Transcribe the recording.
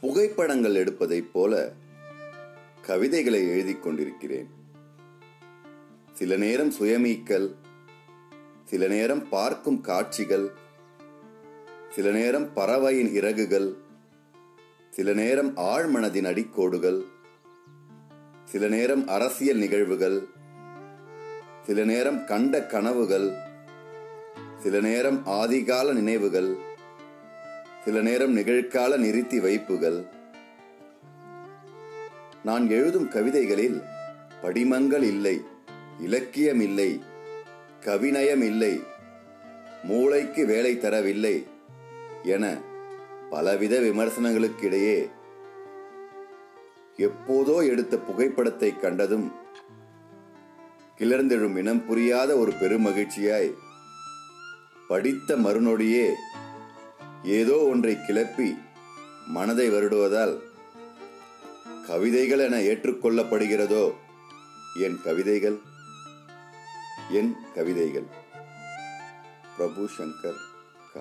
புகைப்படங்கள் எடுப்பதைப் போல கவிதைகளை எழுதிக் கொண்டிருக்கிறேன். சில நேரம் சுயமீக்கல் சில நேரம் பார்க்கும் காட்சிகள் சில நேரம் பறவையின் இறகுகள் சில நேரம் ஆழ்மனதின் அடிக்கோடுகள் சில நேரம் அரசியல் நிகழ்வுகள் சில நேரம் கண்ட கனவுகள் சில நேரம் ஆதிகால நினைவுகள் சில நேரம் நிகழ்கால நிறுத்தி வைப்புகள். நான் எழுதும் கவிதைகளில் படிமங்கள் இல்லை இலக்கியம் இல்லை கவிநயம் இல்லை மூளைக்கு வேலை தரவில்லை என பலவித விமர்சனங்களுக்கிடையே எப்போதோ எடுத்த புகைப்படத்தை கண்டதும் கிளர்ந்தெழும் இனம் புரியாத ஒரு பெருமகிழ்ச்சியாய் படித்த மறுநொடியே ஏதோ ஒன்றை கிளப்பி மனதை வருடுவதால் கவிதைகள் என ஏற்றுக்கொள்ளப்படுகிறதோ? என் கவிதைகள் என் கவிதைகள். பிரபு சங்கர் கா.